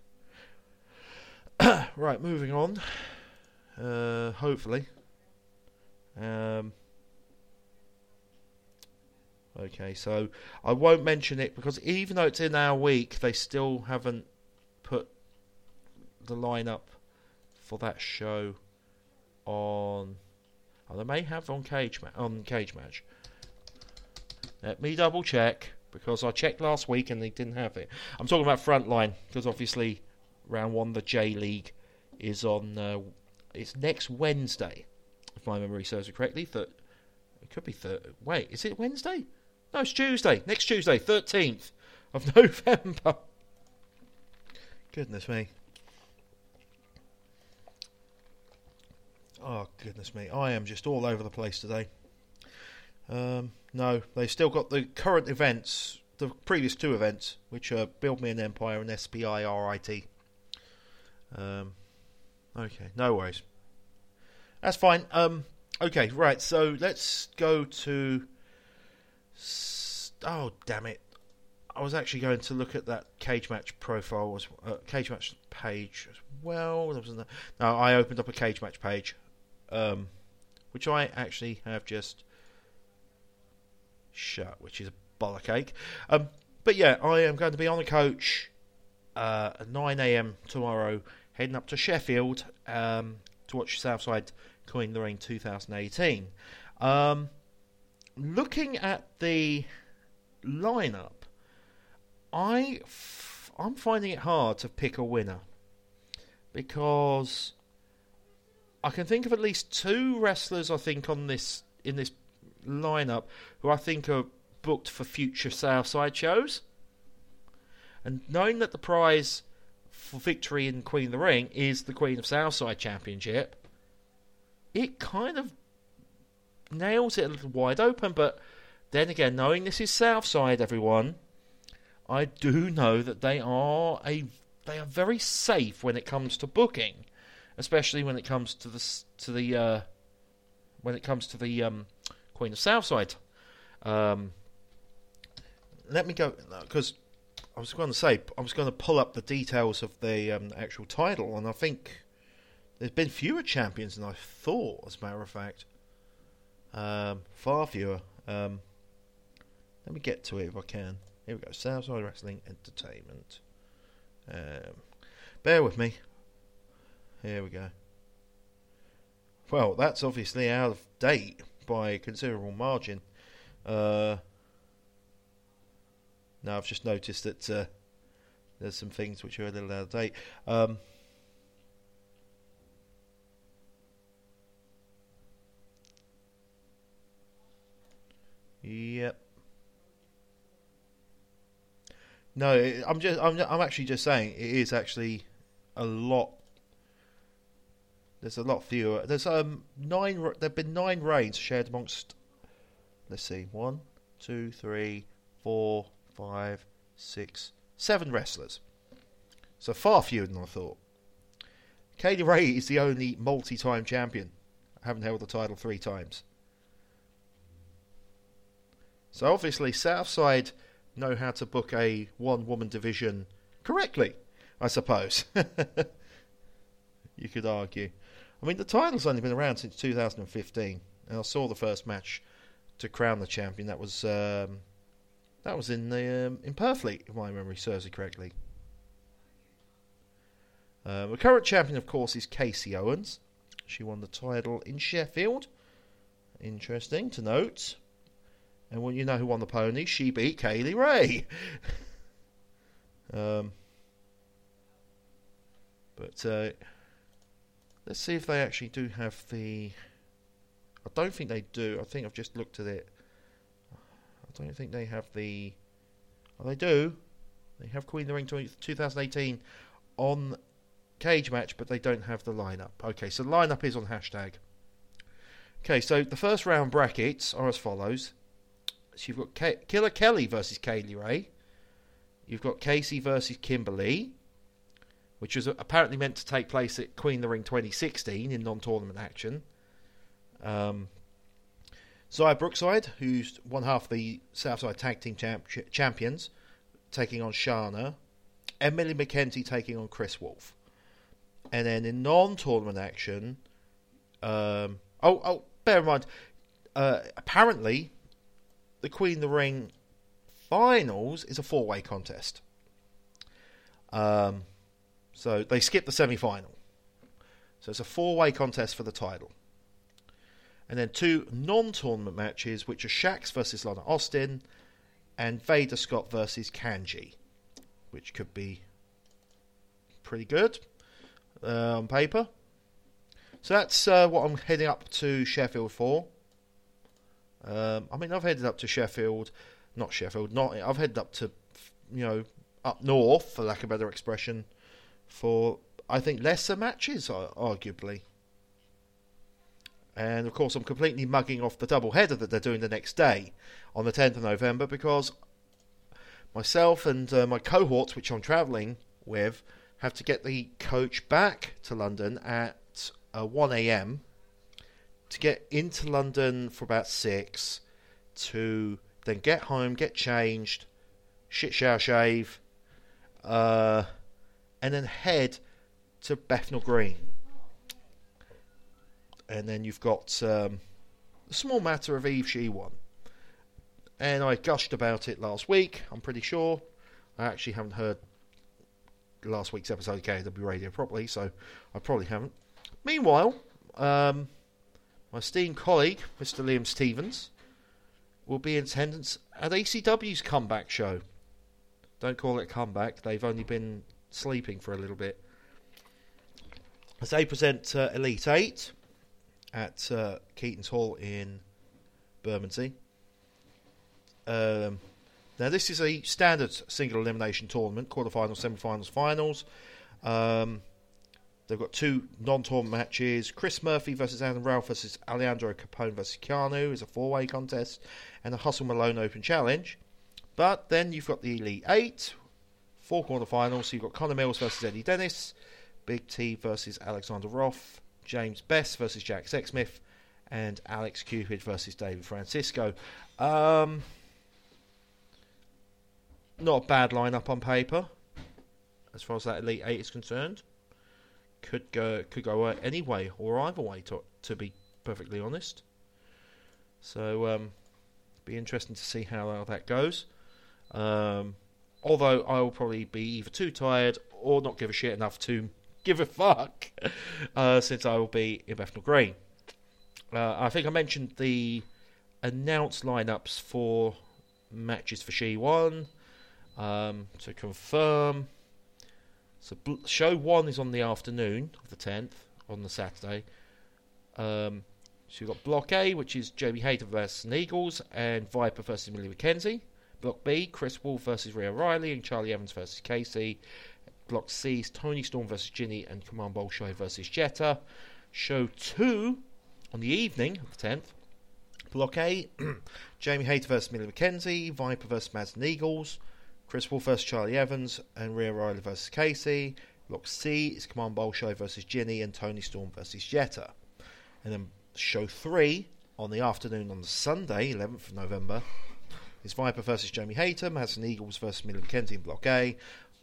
right, moving on. Uh, hopefully. Um, okay, so I won't mention it because even though it's in our week, they still haven't put the lineup for that show on. Oh, they may have on cage ma- on cage match. Let me double check because I checked last week and they didn't have it. I'm talking about Frontline because obviously round one, the J League, is on. Uh, it's next Wednesday, if my memory serves me correctly. That it could be third. Wait, is it Wednesday? No, it's Tuesday. Next Tuesday, thirteenth of November. Goodness me. Oh goodness me, I am just all over the place today. Um, no, they've still got the current events, the previous two events, which are Build Me an Empire and SPIRIT. Um, okay, no worries. That's fine. Um, okay, right. So let's go to. Oh damn it! I was actually going to look at that cage match profile, as, uh, cage match page as well. There was no, I opened up a cage match page, um, which I actually have just shut, which is a bollock. Um, but yeah, I am going to be on the coach uh, at 9 a.m. tomorrow, heading up to Sheffield um, to watch Southside Queen the Ring 2018. Um, looking at the lineup, I f- I'm finding it hard to pick a winner because I can think of at least two wrestlers I think on this in this lineup who I think are booked for future Southside shows. And knowing that the prize for victory in Queen of the Ring is the Queen of Southside Championship, it kind of nails it a little wide open. But then again, knowing this is Southside, everyone, I do know that they are a they are very safe when it comes to booking, especially when it comes to the to the uh, when it comes to the um, Queen of Southside. Um, let me go because I was going to say I was going to pull up the details of the um, actual title, and I think there's been fewer champions than I thought. As a matter of fact, um, far fewer. Um, let me get to it if I can. Here we go. Southside Wrestling Entertainment. Um, bear with me. Here we go. Well, that's obviously out of date by a considerable margin. Uh, now I've just noticed that uh, there's some things which are a little out of date. Um, yep. No, I'm just I'm I'm actually just saying it is actually a lot. There's a lot fewer. There's um nine. There've been nine reigns shared amongst. Let's see, one, two, three, four, five, six, seven wrestlers. So far fewer than I thought. Kay Lee Ray is the only multi-time champion, I haven't held the title three times. So obviously, Southside know how to book a one-woman division correctly, I suppose. you could argue. I mean, the title's only been around since 2015, and I saw the first match to crown the champion. That was um, that was in the um, in Purfleet, if my memory serves it correctly. Um, the current champion, of course, is Kasey Owens. She won the title in Sheffield. Interesting to note. And well, you know who won the pony? She beat Kay Lee Ray. um, but uh, let's see if they actually do have the. I don't think they do. I think I've just looked at it. I don't think they have the. Oh, they do. They have Queen of the Ring 20, 2018 on cage match, but they don't have the lineup. Okay, so the lineup is on hashtag. Okay, so the first round brackets are as follows. So you've got Killer Kelly versus Kay Lee Ray. You've got Kasey versus Kimber Lee, which was apparently meant to take place at Queen of the Ring 2016 in non-tournament action. Um, Xia Brookside, who's one half the Southside Tag Team champ- champions, taking on Shana. Emily McKenzie taking on Kris Wolf. And then in non-tournament action, um, oh, oh, bear in mind, uh, apparently, the Queen of the Ring finals is a four-way contest. Um, so they skip the semi-final. So it's a four-way contest for the title. And then two non-tournament matches, which are Shax versus Lana Austin, and Vader Scott versus Kanji, which could be pretty good uh, on paper. So that's uh, what I'm heading up to Sheffield for. Um, I mean, I've headed up to Sheffield, not Sheffield, not I've headed up to, you know, up north, for lack of a better expression, for I think lesser matches, arguably. And of course, I'm completely mugging off the double header that they're doing the next day on the 10th of November because myself and uh, my cohorts, which I'm travelling with, have to get the coach back to London at uh, 1 a.m. to get into London for about 6 to then get home, get changed, shit shower shave, uh, and then head to Bethnal Green. And then you've got um, small matter of Eve She-1. And I gushed about it last week, I'm pretty sure. I actually haven't heard last week's episode of KAW Radio properly, so I probably haven't. Meanwhile, um, my esteemed colleague, Mr. Liam Stevens, will be in attendance at ACW's comeback show. Don't call it comeback, they've only been sleeping for a little bit. As they present uh, Elite 8 at uh, Keaton's Hall in Bermondsey. Um, now, this is a standard single elimination tournament quarterfinals, semi finals. Um, they've got two non tournament matches Chris Murphy versus Adam Ralph versus Alejandro Capone versus Keanu is a four way contest, and a Hustle Malone Open Challenge. But then you've got the Elite Eight, four quarterfinals. So you've got Connor Mills versus Eddie Dennis, Big T versus Alexander Roth, James Best versus Jack Sexsmith, and Alex Cupid versus David Francisco. Um, not a bad lineup on paper, as far as that Elite Eight is concerned. Could go could go any way or either way, to to be perfectly honest. So, um, be interesting to see how that goes. Um, although I will probably be either too tired or not give a shit enough to give a fuck, uh, since I will be in Bethnal Green. Uh, I think I mentioned the announced lineups for matches for She-1. Um, to confirm, so show one is on the afternoon of the 10th on the Saturday. Um, so you've got Block A, which is Jamie Hayter versus Eagles, and Viper versus Millie McKenzie. Block B, Kris Wolf versus Rhea Riley, and Charli Evans versus Kasey. Block C is Toni Storm versus Jinny, and Command Bolshoi versus Jetta. Show 2 on the evening of the 10th. Block A, Jamie Hayter versus Millie McKenzie, Viper versus Madison Eagles, Kris Wolf versus Charli Evans, and Rhea Riley versus Kasey. Block C is Command Bolshoi versus Jinny, and Toni Storm versus Jetta. And then show 3 on the afternoon on Sunday, 11th of November, is Viper versus Jamie Hayter, Madison Eagles versus Millie McKenzie in Block A,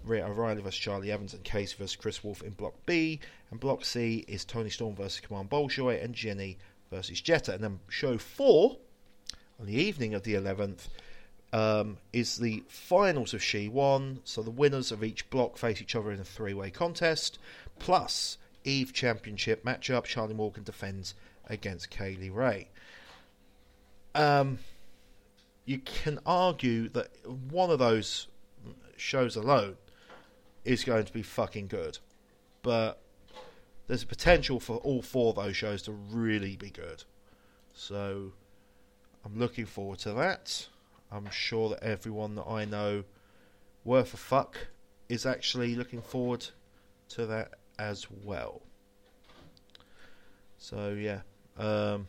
Rhia O'Reilly versus Charli Evans, and Case versus Kris Wolf in Block B. And Block C is Toni Storm versus Command Bolshoi, and Jinny versus Jetta. And then show 4 on the evening of the 11th um, is the finals of She-1. So the winners of each block face each other in a three way contest. Plus, Eve Championship matchup. Charlie Morgan defends against Kay Lee Ray. Um, you can argue that one of those shows alone is going to be fucking good, but there's a potential for all four of those shows to really be good. So I'm looking forward to that. I'm sure that everyone that I know worth a fuck is actually looking forward to that as well. So yeah, um,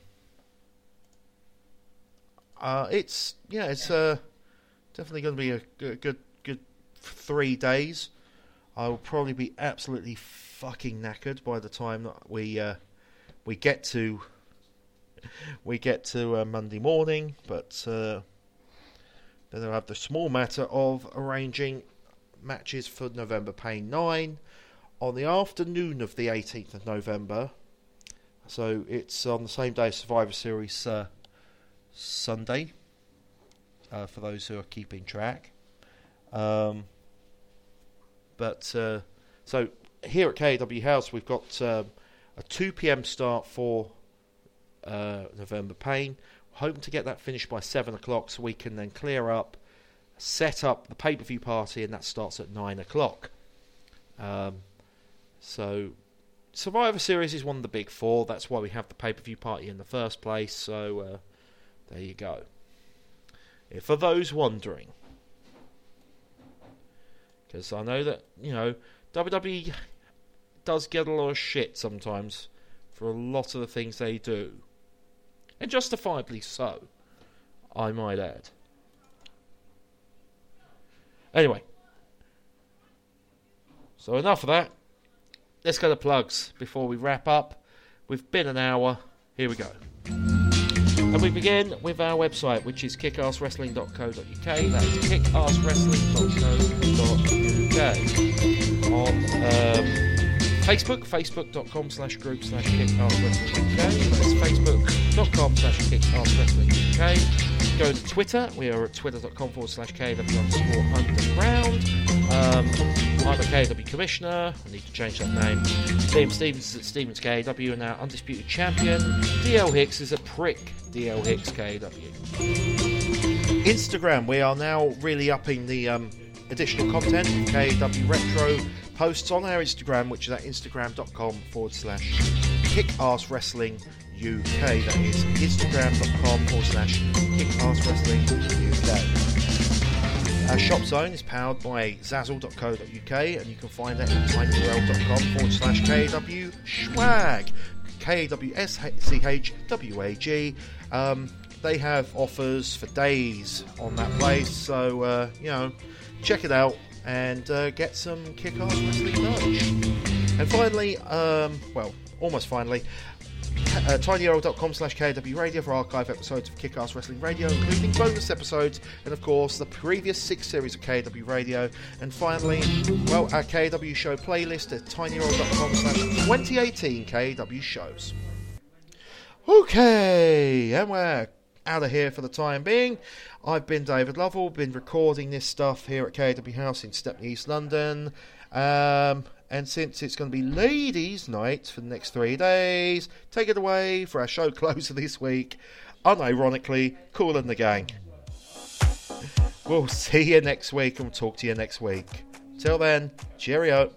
uh, it's yeah, it's uh, definitely going to be a good, good, good three days. I will probably be absolutely fucking knackered by the time that we uh, we get to we get to uh, Monday morning, but uh, then I'll have the small matter of arranging matches for November Pain 9 on the afternoon of the 18th of November. So it's on the same day as Survivor Series uh, Sunday, uh, for those who are keeping track. Um, but uh, so here at KAW House, we've got um, a 2 pm start for uh, November Pain. Hoping to get that finished by 7 o'clock so we can then clear up, set up the pay per view party, and that starts at 9 o'clock. Um, so, Survivor Series is one of the big four. That's why we have the pay per view party in the first place. So, uh, there you go. If for those wondering, because I know that, you know, WWE does get a lot of shit sometimes for a lot of the things they do. And justifiably so, I might add. Anyway. So enough of that. Let's go to plugs before we wrap up. We've been an hour. Here we go. And we begin with our website, which is kickarsewrestling.co.uk. That is kickarsewrestling.co.uk. On um, Facebook, facebook.com slash group slash kickarsewrestlinguk. That's facebook.com slash kickarsewrestlinguk. Go to Twitter. We are at twitter.com forward slash underground. Um, A KAW commissioner. I need to change that name. Liam Stevens is at Stevens KAW and our undisputed champion. DL Hicks is a prick DL Hicks KAW. Instagram, we are now really upping the um, additional content. KAW Retro posts on our Instagram, which is at instagram.com forward slash kickarsewrestling UK. That is instagram.com forward slash kickarsewrestling UK. Our shop zone is powered by zazzle.co.uk and you can find that at tinyurl.com forward slash KAW Schwag. K W S C H W A G. Um, they have offers for days on that place, so uh, you know, check it out and uh, get some kick ass wrestling merch. And finally, um, well, almost finally, uh, tinyurl.com slash KAW Radio for archive episodes of Kick Arse Wrestling Radio, including bonus episodes and, of course, the previous six series of KAW Radio. And finally, well, our KAW show playlist at tinyurl.com slash 2018 KAW shows. Okay, and we're out of here for the time being. I've been David Lovell, been recording this stuff here at KAW House in Stepney, East London. Um, and since it's going to be ladies' night for the next three days, take it away for our show closer this week. Unironically, and the Gang. We'll see you next week and we'll talk to you next week. Till then, cheerio.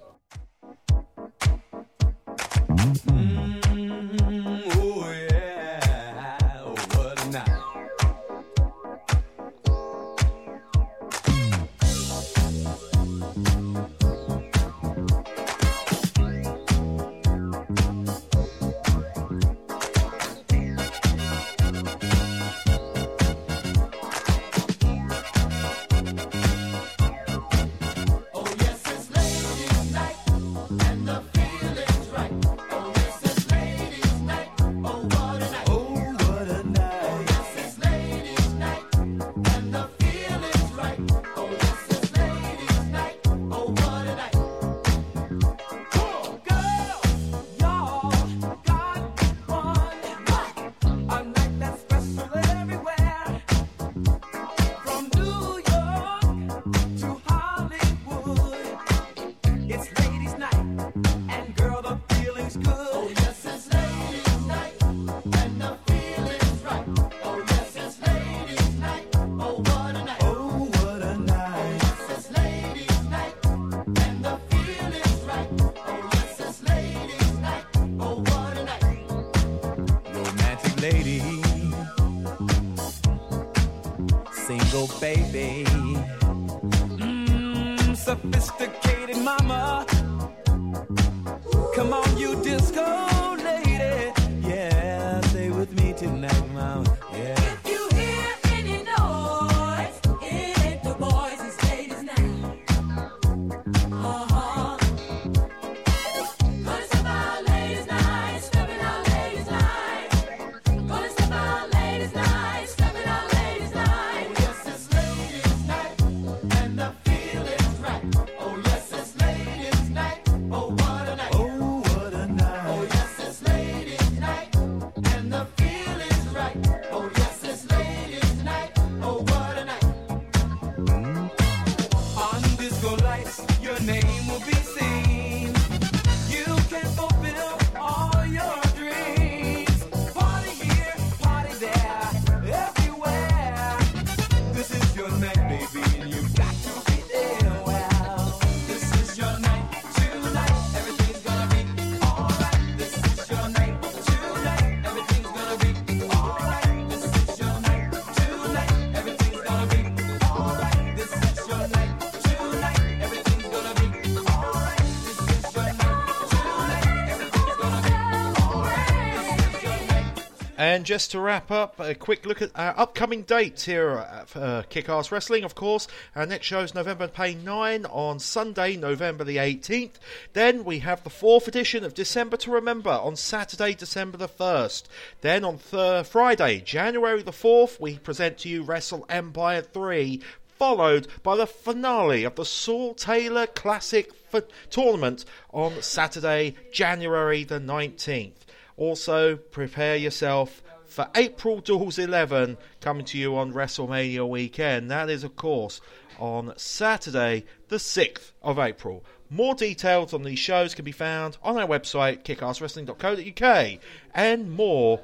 And just to wrap up, a quick look at our upcoming dates here at uh, Kick-Arse Wrestling, of course. Our next show is November Pain on Sunday, November the 18th. Then we have the fourth edition of December to Remember on Saturday, December the 1st. Then on th- Friday, January the 4th, we present to you Wrestle Empire 3 followed by the finale of the Saul Taylor Classic f- Tournament on Saturday, January the 19th. Also, prepare yourself for April Duels 11 coming to you on WrestleMania weekend. That is, of course, on Saturday, the 6th of April. More details on these shows can be found on our website, kickarsewrestling.co.uk, and more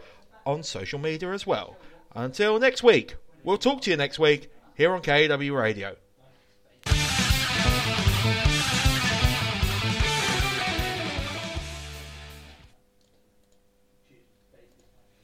on social media as well. Until next week, we'll talk to you next week here on KAW Radio.